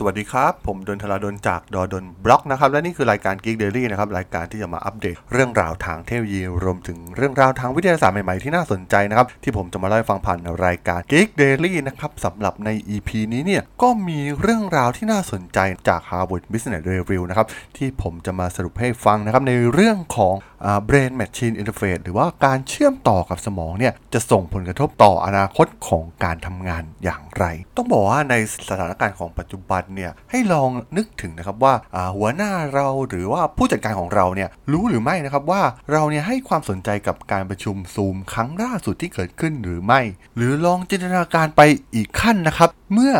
สวัสดีครับ ผมดนทราดนจากดอดนบล็อกนะครับและนี่คือรายการ Geek Daily นะครับรายการที่จะมาอัปเดตเรื่องราวทางเทคโนโลยีรวมถึงเรื่องราวทางวิทยาศาสตร์ใหม่ๆที่น่าสนใจนะครับที่ผมจะมาเล่าให้ฟังผ่านรายการ Geek Daily นะครับสำหรับใน EP นี้เนี่ยก็มีเรื่องราวที่น่าสนใจจาก Harvard Business Review นะครับที่ผมจะมาสรุปให้ฟังนะครับในเรื่องของ brain machine interface หรือว่าการเชื่อมต่อกับสมองเนี่ยจะส่งผลกระทบต่ออนาคตของการทำงานอย่างไร ต้องบอกว่าในสถานการณ์ของปัจจุบันเนี่ยให้ลองนึกถึงนะครับว่าหัวหน้าเราหรือว่าผู้จัดการของเราเนี่ยรู้หรือไม่นะครับว่าเราเนี่ยให้ความสนใจกับการประชุมซูมครั้งล่าสุดที่เกิดขึ้นหรือไม่ หรือลองจินตนาการไปอีกขั้นนะครับ เมื่อ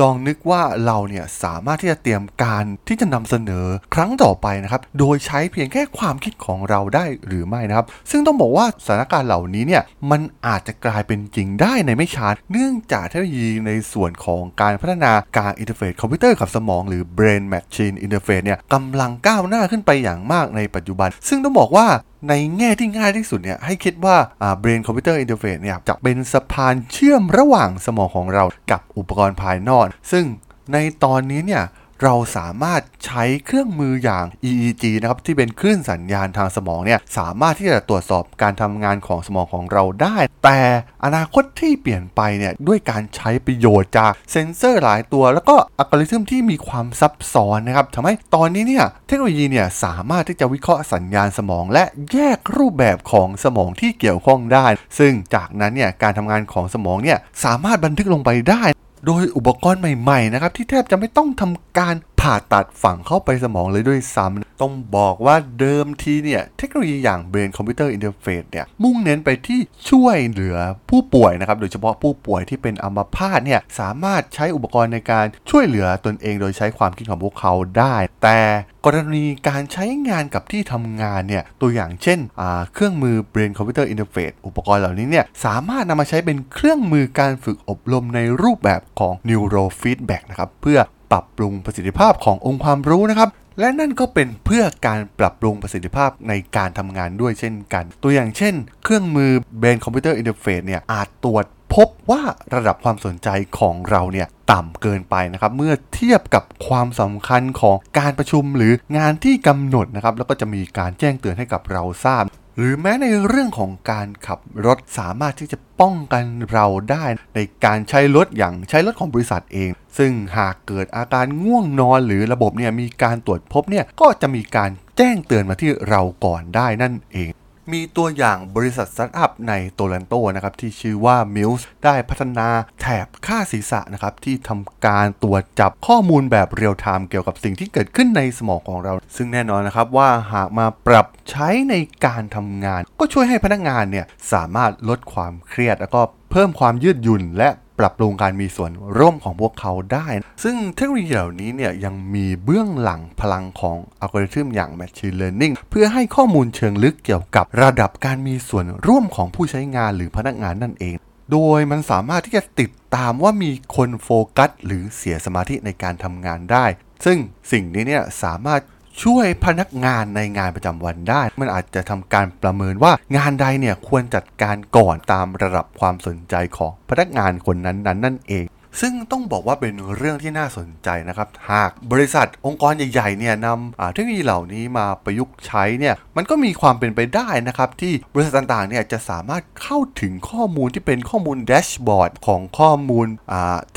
ลองนึกว่าเราเนี่ยสามารถที่จะเตรียมการที่จะนำเสนอครั้งต่อไปนะครับ โดยใช้เพียงแค่ความคิดของเราได้หรือไม่นะครับ ซึ่งต้องบอกว่าสถานการณ์เหล่านี้เนี่ยมันอาจจะกลายเป็นจริงได้ในไม่ช้าเนื่องจากเทคโนโลยีในส่วนของการพัฒนาการ interface คอมพิวเตอร์กับสมองหรือ brain machine interface เนี่ยกำลังก้าวหน้าขึ้นไปอย่างมากในปัจจุบัน ซึ่งต้องบอกว่า ในแง่ที่ง่ายที่สุดเนี่ยให้คิดว่า brain computer interface เนี่ยจะเป็นสะพานเชื่อมระหว่างสมองของเรากับอุปกรณ์ภายนอก ซึ่งในตอนนี้เนี่ย เราสามารถใช้เครื่องมืออย่าง EEG นะครับที่เป็นคลื่นสัญญาณทางสมองเนี่ยสามารถที่จะตรวจสอบการทำงานของสมองของเราได้ แต่อนาคตที่เปลี่ยนไปเนี่ยด้วยการใช้ประโยชน์จากเซ็นเซอร์หลายตัว แล้วก็อัลกอริทึมที่มีความซับซ้อนนะครับทำให้ตอนนี้เนี่ยเทคโนโลยีเนี่ยสามารถที่จะวิเคราะห์สัญญาณสมอง และแยกรูปแบบของสมองที่เกี่ยวข้องได้ ซึ่งจากนั้นเนี่ยการทำงานของสมองเนี่ยสามารถบันทึกลงไปได้ โดยอุปกรณ์ใหม่ๆนะครับที่แทบจะไม่ต้องทำการ ผ่าตัดฝังเข้าไปสมองเลยด้วยซ้ำต้องบอกว่าเดิมทีเนี่ย เทคโนโลยีอย่าง Brain Computer Interface เนี่ยมุ่งเน้นไปที่ช่วยเหลือผู้ป่วยนะครับ โดยเฉพาะผู้ป่วยที่เป็นอัมพาตเนี่ยสามารถใช้อุปกรณ์ในการช่วยเหลือตนเอง โดยใช้ความคิดของพวกเขาได้ แต่กรณีการใช้งานกับที่ทำงานเนี่ย ตัวอย่างเช่น เครื่องมือ Brain Computer Interface อุปกรณ์เหล่านี้เนี่ย สามารถนำมาใช้เป็นเครื่องมือการฝึกอบรมในรูปแบบของ Neurofeedback นะครับ เพื่อ ปรับปรุงประสิทธิภาพขององค์ความรู้นะครับ และนั่นก็เป็นเพื่อการปรับปรุงประสิทธิภาพในการทำงานด้วยเช่นกัน ตัวอย่างเช่น เครื่องมือ Brain Computer Interface เนี่ยอาจตรวจพบว่าระดับความสนใจของเราเนี่ยต่ำเกินไปนะครับ เมื่อเทียบกับความสำคัญของการประชุมหรืองานที่กำหนดนะครับ แล้วก็จะมีการแจ้งเตือนให้กับเราทราบ หรือแม้ในเรื่องของการขับรถสามารถที่จะป้องกันเราได้ ในการใช้รถอย่างใช้รถของบริษัทเอง ซึ่งหากเกิดอาการง่วงนอนหรือระบบเนี่ยมีการตรวจพบเนี่ยก็จะมีการแจ้งเตือนมาที่เราก่อนได้นั่นเอง มีตัวอย่างบริษัทสตาร์ทอัพในโตลันโตนะครับที่ชื่อว่า Mills ได้พัฒนาแถบคาดศีรษะนะครับที่ทำการตรวจจับข้อมูลแบบเรียลไทม์เกี่ยวกับสิ่งที่เกิดขึ้นในสมองของเรา ซึ่งแน่นอนนะครับว่าหากมาปรับใช้ในการทำงาน ก็ช่วยให้พนักงานเนี่ยสามารถลดความเครียด แล้วก็เพิ่มความยืดหยุ่นและ ปรับปรุงการมีส่วนร่วมของพวกเขาได้ ซึ่งเทคโนโลยีเหล่านี้เนี่ยยังมีเบื้องหลังพลังของอัลกอริทึมอย่าง Machine Learning เพื่อให้ข้อมูลเชิงลึกเกี่ยวกับระดับการมีส่วนร่วมของผู้ใช้งานหรือพนักงานนั่นเอง โดยมันสามารถที่จะติดตามว่ามีคนโฟกัสหรือเสียสมาธิในการทำงานได้ ซึ่งสิ่งนี้เนี่ยสามารถ ช่วยพนักงานในงานประจำวันได้ มันอาจจะทำการประเมินว่างานใดเนี่ยควรจัดการก่อนตามระดับความสนใจของพนักงานคนนั้นนั้นนั่นเอง ซึ่งต้องบอกว่าเป็นเรื่องที่น่าสนใจนะครับ หากบริษัทองค์กรใหญ่ๆเนี่ยนำเทคโนโลยีเหล่านี้มาประยุกต์ใช้เนี่ยมันก็มีความเป็นไปได้นะครับ ที่บริษัทต่างๆเนี่ยจะสามารถเข้าถึงข้อมูลที่เป็นข้อมูลแดชบอร์ดของข้อมูล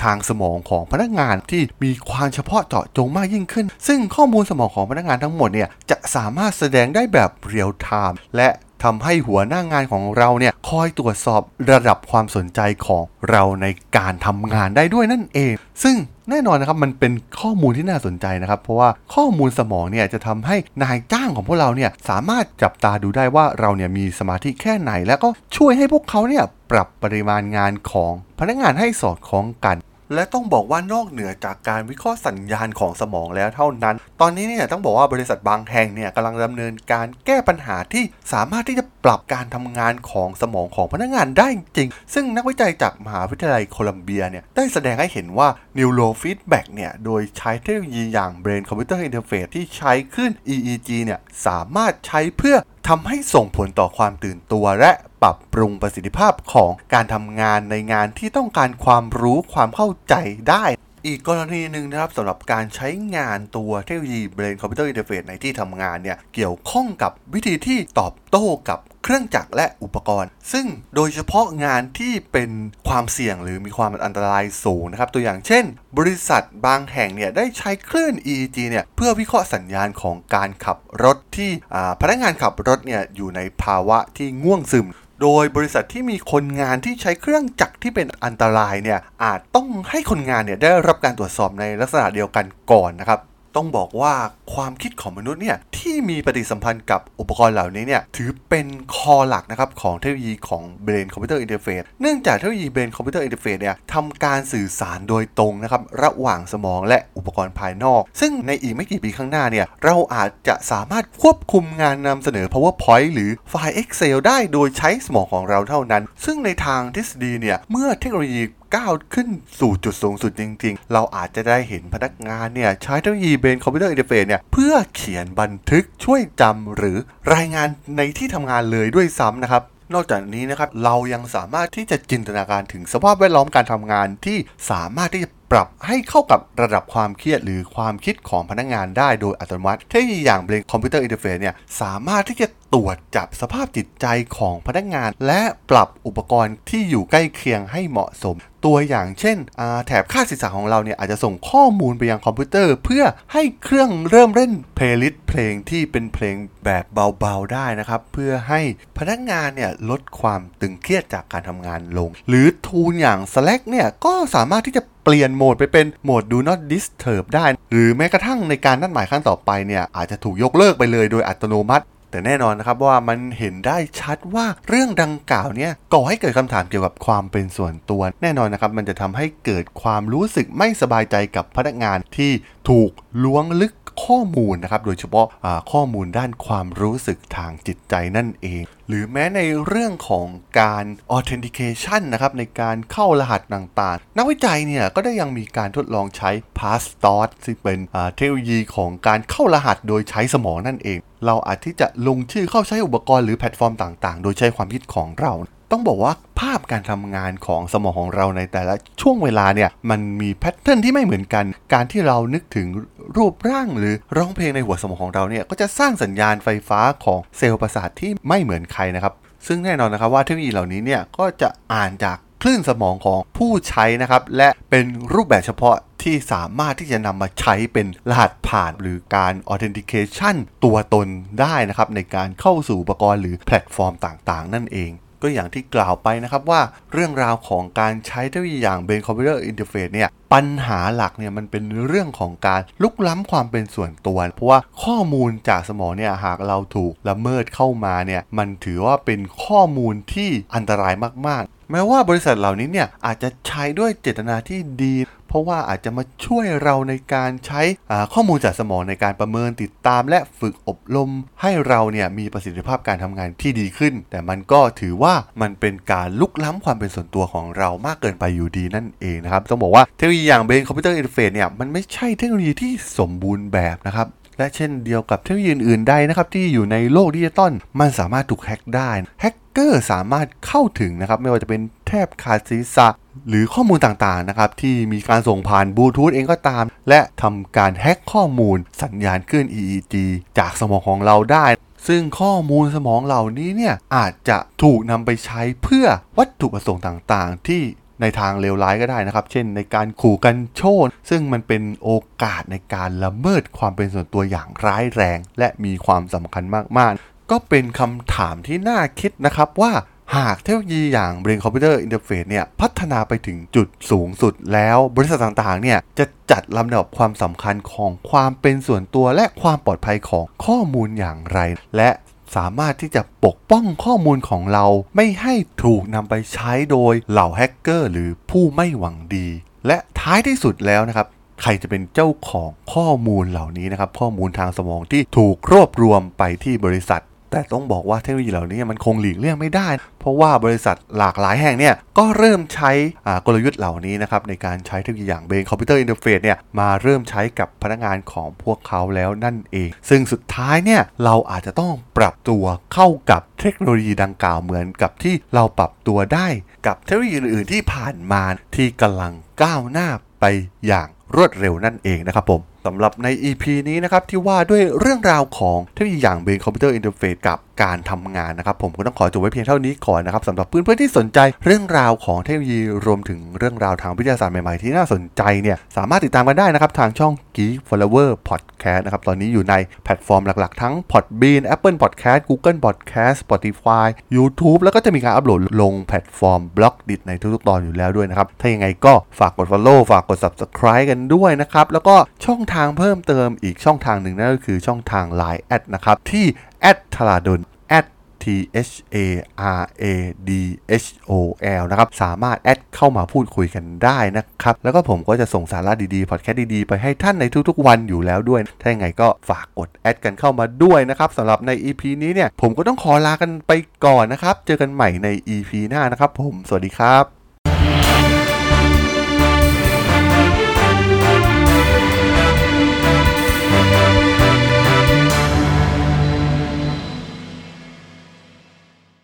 ทางสมองของพนักงานที่มีความเฉพาะเจาะจงมากยิ่งขึ้น ซึ่งข้อมูลสมองของพนักงานทั้งหมดเนี่ยจะสามารถแสดงได้แบบเรียลไทม์และ ทำให้หัวหน้างานของเราเนี่ยคอยตรวจสอบระดับความสนใจของเราในการทำงานได้ด้วยนั่นเอง ซึ่งแน่นอนนะครับมันเป็นข้อมูลที่น่าสนใจนะครับ เพราะว่าข้อมูลสมองเนี่ยจะทำให้นายจ้างของพวกเราเนี่ยสามารถจับตาดูได้ว่าเราเนี่ยมีสมาธิแค่ไหน แล้วก็ช่วยให้พวกเขาเนี่ยปรับปริมาณงานของพนักงานให้สอดคล้องกัน และต้องบอกว่านอกเหนือจากการวิเคราะห์สัญญาณของสมองแล้วเท่านั้น ตอนนี้เนี่ยต้องบอกว่าบริษัทบางแห่งเนี่ยกำลังดำเนินการแก้ปัญหาที่สามารถที่จะ ปรับการทำงานของสมองของพนักงานได้จริง ซึ่งนักวิจัยจากมหาวิทยาลัยโคลัมเบียเนี่ยได้แสดงให้เห็นว่า neurofeedback เนี่ยโดยใช้เทคโนโลยีอย่าง brain computer interface ที่ใช้ขึ้น EEG เนี่ยสามารถใช้เพื่อทำให้ส่งผลต่อความตื่นตัวและปรับปรุงประสิทธิภาพของการทำงานในงานที่ต้องการความรู้ความเข้าใจได้ อีกกรณีหนึ่งนะครับสำหรับการใช้งานตัวเทคโนโลยี Brain Computer Interface ในที่ทำงานเนี่ยเกี่ยวข้องกับวิธีที่ตอบโต้กับเครื่องจักรและอุปกรณ์ ซึ่งโดยเฉพาะงานที่เป็นความเสี่ยงหรือมีความอันตรายสูงนะครับ ตัวอย่างเช่น บริษัทบางแห่งเนี่ยได้ใช้คลื่น EEG เนี่ยเพื่อวิเคราะห์สัญญาณของการขับรถที่พนักงานขับรถเนี่ยอยู่ในภาวะที่ง่วงซึม โดยบริษัทที่มีคนงานที่ใช้เครื่องจักรที่เป็นอันตรายเนี่ยอาจต้องให้คนงานเนี่ยได้รับการตรวจสอบในลักษณะเดียวกันก่อนนะครับ ต้องบอกว่าความคิดของมนุษย์เนี่ยที่มีปฏิสัมพันธ์กับอุปกรณ์เหล่านี้เนี่ยถือเป็นคอหลักนะครับของเทคโนโลยีของ Brain Computer Interface เนื่องจากเทคโนโลยี Brain Computer Interface เนี่ยทำการสื่อสารโดยตรงนะครับระหว่างสมองและอุปกรณ์ภายนอก ซึ่งในอีกไม่กี่ปีข้างหน้าเนี่ยเราอาจจะสามารถควบคุมงานนำเสนอ PowerPoint หรือไฟล์ Excel ได้โดยใช้สมองของเราเท่านั้น ซึ่งในทางทฤษฎีเนี่ยเมื่อเทคโนโลยี ก้าวขึ้นสู่จุดสูงสุดจริง ๆ เราอาจจะได้เห็นพนักงานเนี่ยใช้เทคโนโลยี Brain Computer Interface เนี่ยเพื่อเขียนบันทึกช่วยจำหรือรายงานในที่ทำงานเลยด้วยซ้ำนะครับนอกจากนี้นะครับเรายังสามารถที่จะจินตนาการถึงสภาพแวดล้อมการทำงานที่สามารถที่จะปรับให้เข้ากับระดับความเครียดหรือความคิดของพนักงานได้โดยอัตโนมัติเทคโนโลยีอย่าง Brain Computer Interface เนี่ยสามารถที่จะ ตรวจจับสภาพจิตใจของพนักงาน และปรับอุปกรณ์ที่อยู่ใกล้เคียงให้เหมาะสม ตัวอย่างเช่นแถบคาดศีรษะของเราเนี่ยอาจจะส่งข้อมูลไปยังคอมพิวเตอร์ เพื่อให้เครื่องเริ่มเล่น playlist เพลงที่เป็นเพลงแบบเบาๆได้นะครับ เพื่อให้พนักงานเนี่ยลดความตึงเครียดจากการทำงานลง หรือ tool อย่าง Slack เนี่ยก็สามารถที่จะเปลี่ยนโหมดไปเป็นโหมด do not disturb ได้ หรือแม้กระทั่งในการนัดหมายขั้นต่อไปเนี่ยอาจจะถูกยกเลิกไปเลยโดยอัตโนมัติ แต่แน่นอนนะครับว่ามันเห็นได้ชัดว่าเรื่องดังกล่าวเนี่ยก่อให้เกิดคำถามเกี่ยวกับความเป็นส่วนตัว แน่นอนนะครับมันจะทำให้เกิดความรู้สึกไม่สบายใจกับพนักงานที่ถูกล้วงลึกข้อมูลนะครับ โดยเฉพาะข้อมูลด้านความรู้สึกทางจิตใจนั่นเอง หรือแม้ในเรื่องของการ authentication นะครับในการเข้ารหัสต่างๆ นักวิจัยเนี่ยก็ได้ยังมีการทดลองใช้ Passport ซึ่งเป็นเทคโนโลยีของการเข้ารหัสโดยใช้สมองนั่นเอง เราอาจที่จะลงชื่อเข้าใช้อุปกรณ์หรือแพลตฟอร์มต่างๆ โดยใช้ความคิดของเรา ต้องบอกว่าภาพการทำงานของสมองของเราในแต่ละช่วงเวลาเนี่ยมันมี pattern ที่ไม่เหมือนกัน การที่เรานึกถึงรูปร่างหรือร้องเพลงในหัวสมองของเราเนี่ยก็จะสร้างสัญญาณไฟฟ้าของเซลล์ประสาทที่ไม่เหมือนใครนะครับ ซึ่งแน่นอนนะครับว่าเทคโนโลยีเหล่านี้เนี่ยก็จะอ่านจากคลื่นสมองของผู้ใช้นะครับและเป็นรูปแบบเฉพาะ ที่สามารถที่จะนำมาใช้เป็นรหัสผ่านหรือการ authentication ตัวตนได้นะครับในการเข้าสู่อุปกรณ์หรือแพลตฟอร์มต่างๆ นั่นเองก็อย่างที่กล่าวไปนะครับว่าเรื่องราวของการใช้เทคโนโลยีอย่าง Brain Computer Interface เฟซเนี่ยปัญหาหลักเนี่ยมันเป็นเรื่องของการลุกล้ำความเป็นส่วนตัว เพราะว่าข้อมูลจากสมองเนี่ยหากเราถูกละเมิดเข้ามาเนี่ยมันถือว่าเป็นข้อมูลที่อันตรายมากๆ แม้ว่าบริษัทเหล่านี้เนี่ยอาจจะใช้ด้วยเจตนาที่ดี เพราะว่าอาจจะมาช่วยเราในการใช้ข้อมูลจากสมองในการประเมินติดตาม และฝึกอบรมให้เราเนี่ยมีประสิทธิภาพการทำงานที่ดีขึ้น แต่มันก็ถือว่ามันเป็นการรุกล้ำความเป็นส่วนตัวของเรามากเกินไปอยู่ดีนั่นเองนะครับต้องบอกว่าเทคโนโลยีอย่าง Brain Computer Interface เนี่ยมันไม่ใช่เทคโนโลยีที่สมบูรณ์แบบนะครับและเช่นเดียวกับเทคโนโลยีอื่นๆใดนะครับที่อยู่ในโลกดิจิตอลมันสามารถถูกแฮ็กได้แฮกเกอร์สามารถเข้าถึงนะครับไม่ว่าจะเป็นแทบขาดศีรษะ หรือข้อมูลต่างๆนะครับที่มีการส่งผ่านบลูทูธเองก็ตาม และทำการแฮ็กข้อมูลสัญญาณคลื่น EEG จากสมองของเราได้ ซึ่งข้อมูลสมองเหล่านี้เนี่ยอาจจะถูกนำไปใช้เพื่อวัตถุประสงค์ต่างๆ ที่ในทางเลวร้ายก็ได้นะครับ เช่นในการขู่กันโชน ซึ่งมันเป็นโอกาสในการละเมิดความเป็นส่วนตัวอย่างร้ายแรง และมีความสำคัญมากๆ ก็เป็นคำถามที่น่าคิดนะครับว่า หากเทคโนโลยีอย่าง Brain Computer Interface เนี่ยพัฒนาไปถึงจุดสูงสุดแล้วบริษัทต่างๆเนี่ยจะจัดลำดับความสำคัญของความเป็นส่วนตัวและความปลอดภัยของข้อมูลอย่างไร และสามารถที่จะปกป้องข้อมูลของเราไม่ให้ถูกนำไปใช้โดยเหล่าแฮกเกอร์หรือผู้ไม่หวังดี และท้ายที่สุดแล้วนะครับใครจะเป็นเจ้าของข้อมูลเหล่านี้นะครับ ข้อมูลทางสมองที่ถูกรวบรวมไปที่บริษัท แต่ต้องบอกว่าเทคโนโลยีเหล่านี้มันคงหลีกเลี่ยงไม่ได้ เพราะว่าบริษัทหลากหลายแห่งเนี่ยก็เริ่มใช้กลยุทธ์เหล่านี้นะครับในการใช้เทคโนโลยีอย่าง Brain Computer Interface เนี่ยมาเริ่มใช้กับพนักงานของพวกเขาแล้วนั่นเอง ซึ่งสุดท้ายเนี่ยเราอาจจะต้องปรับตัวเข้ากับเทคโนโลยีดังกล่าวเหมือนกับที่เราปรับตัวได้กับเทคโนโลยีอื่นๆที่ผ่านมาที่กำลังก้าวหน้าไปอย่างรวดเร็วนั่นเองนะครับผมสำหรับใน EP นี้นะครับที่ว่าด้วยเรื่องราวของเทคโนโลยีอย่าง Brain Computer Interface กับการทำงานนะครับ ผมก็ต้องขอจบไว้เพียงเท่านี้ก่อนนะครับสำหรับเพื่อนๆที่สนใจเรื่องราวของเทคโนโลยีรวมถึงเรื่องราวทางวิทยาศาสตร์ใหม่ๆที่น่าสนใจเนี่ยสามารถติดตามกันได้นะครับทางช่อง Geek Forever Podcast นะครับตอนนี้อยู่ในแพลตฟอร์มหลักๆ ทั้ง Podbean Apple Podcast Google Podcast Spotify YouTube แล้วก็จะมีการอัปโหลดลงแพลตฟอร์ม Blockdit ในทุกๆตอนอยู่แล้วด้วยนะครับถ้ายังไงก็ฝากกด Follow ฝากกด Subscribe กันด้วยนะครับแล้วก็ช่องทางางเพิ่มเติมอีกช่องทางหนึ่งนั่นก็คือช่องทาง Line แอดนะครับ ที่แอดทลาดน T H A R A D H O L นะครับ สามารถแอดเข้ามาพูดคุยกันได้นะครับ แล้วก็ผมก็จะส่งสาระดีๆ พอดแคสต์ดีๆ ไปให้ท่านในทุกๆวันอยู่แล้วด้วย ถ้าอย่างไงก็ฝากกดแอดกันเข้ามาด้วยนะครับสำหรับใน EP นี้เนี่ย ผมก็ต้องขอลากันไปก่อนนะครับ เจอกันใหม่ใน EP หน้านะครับผม สวัสดีครับ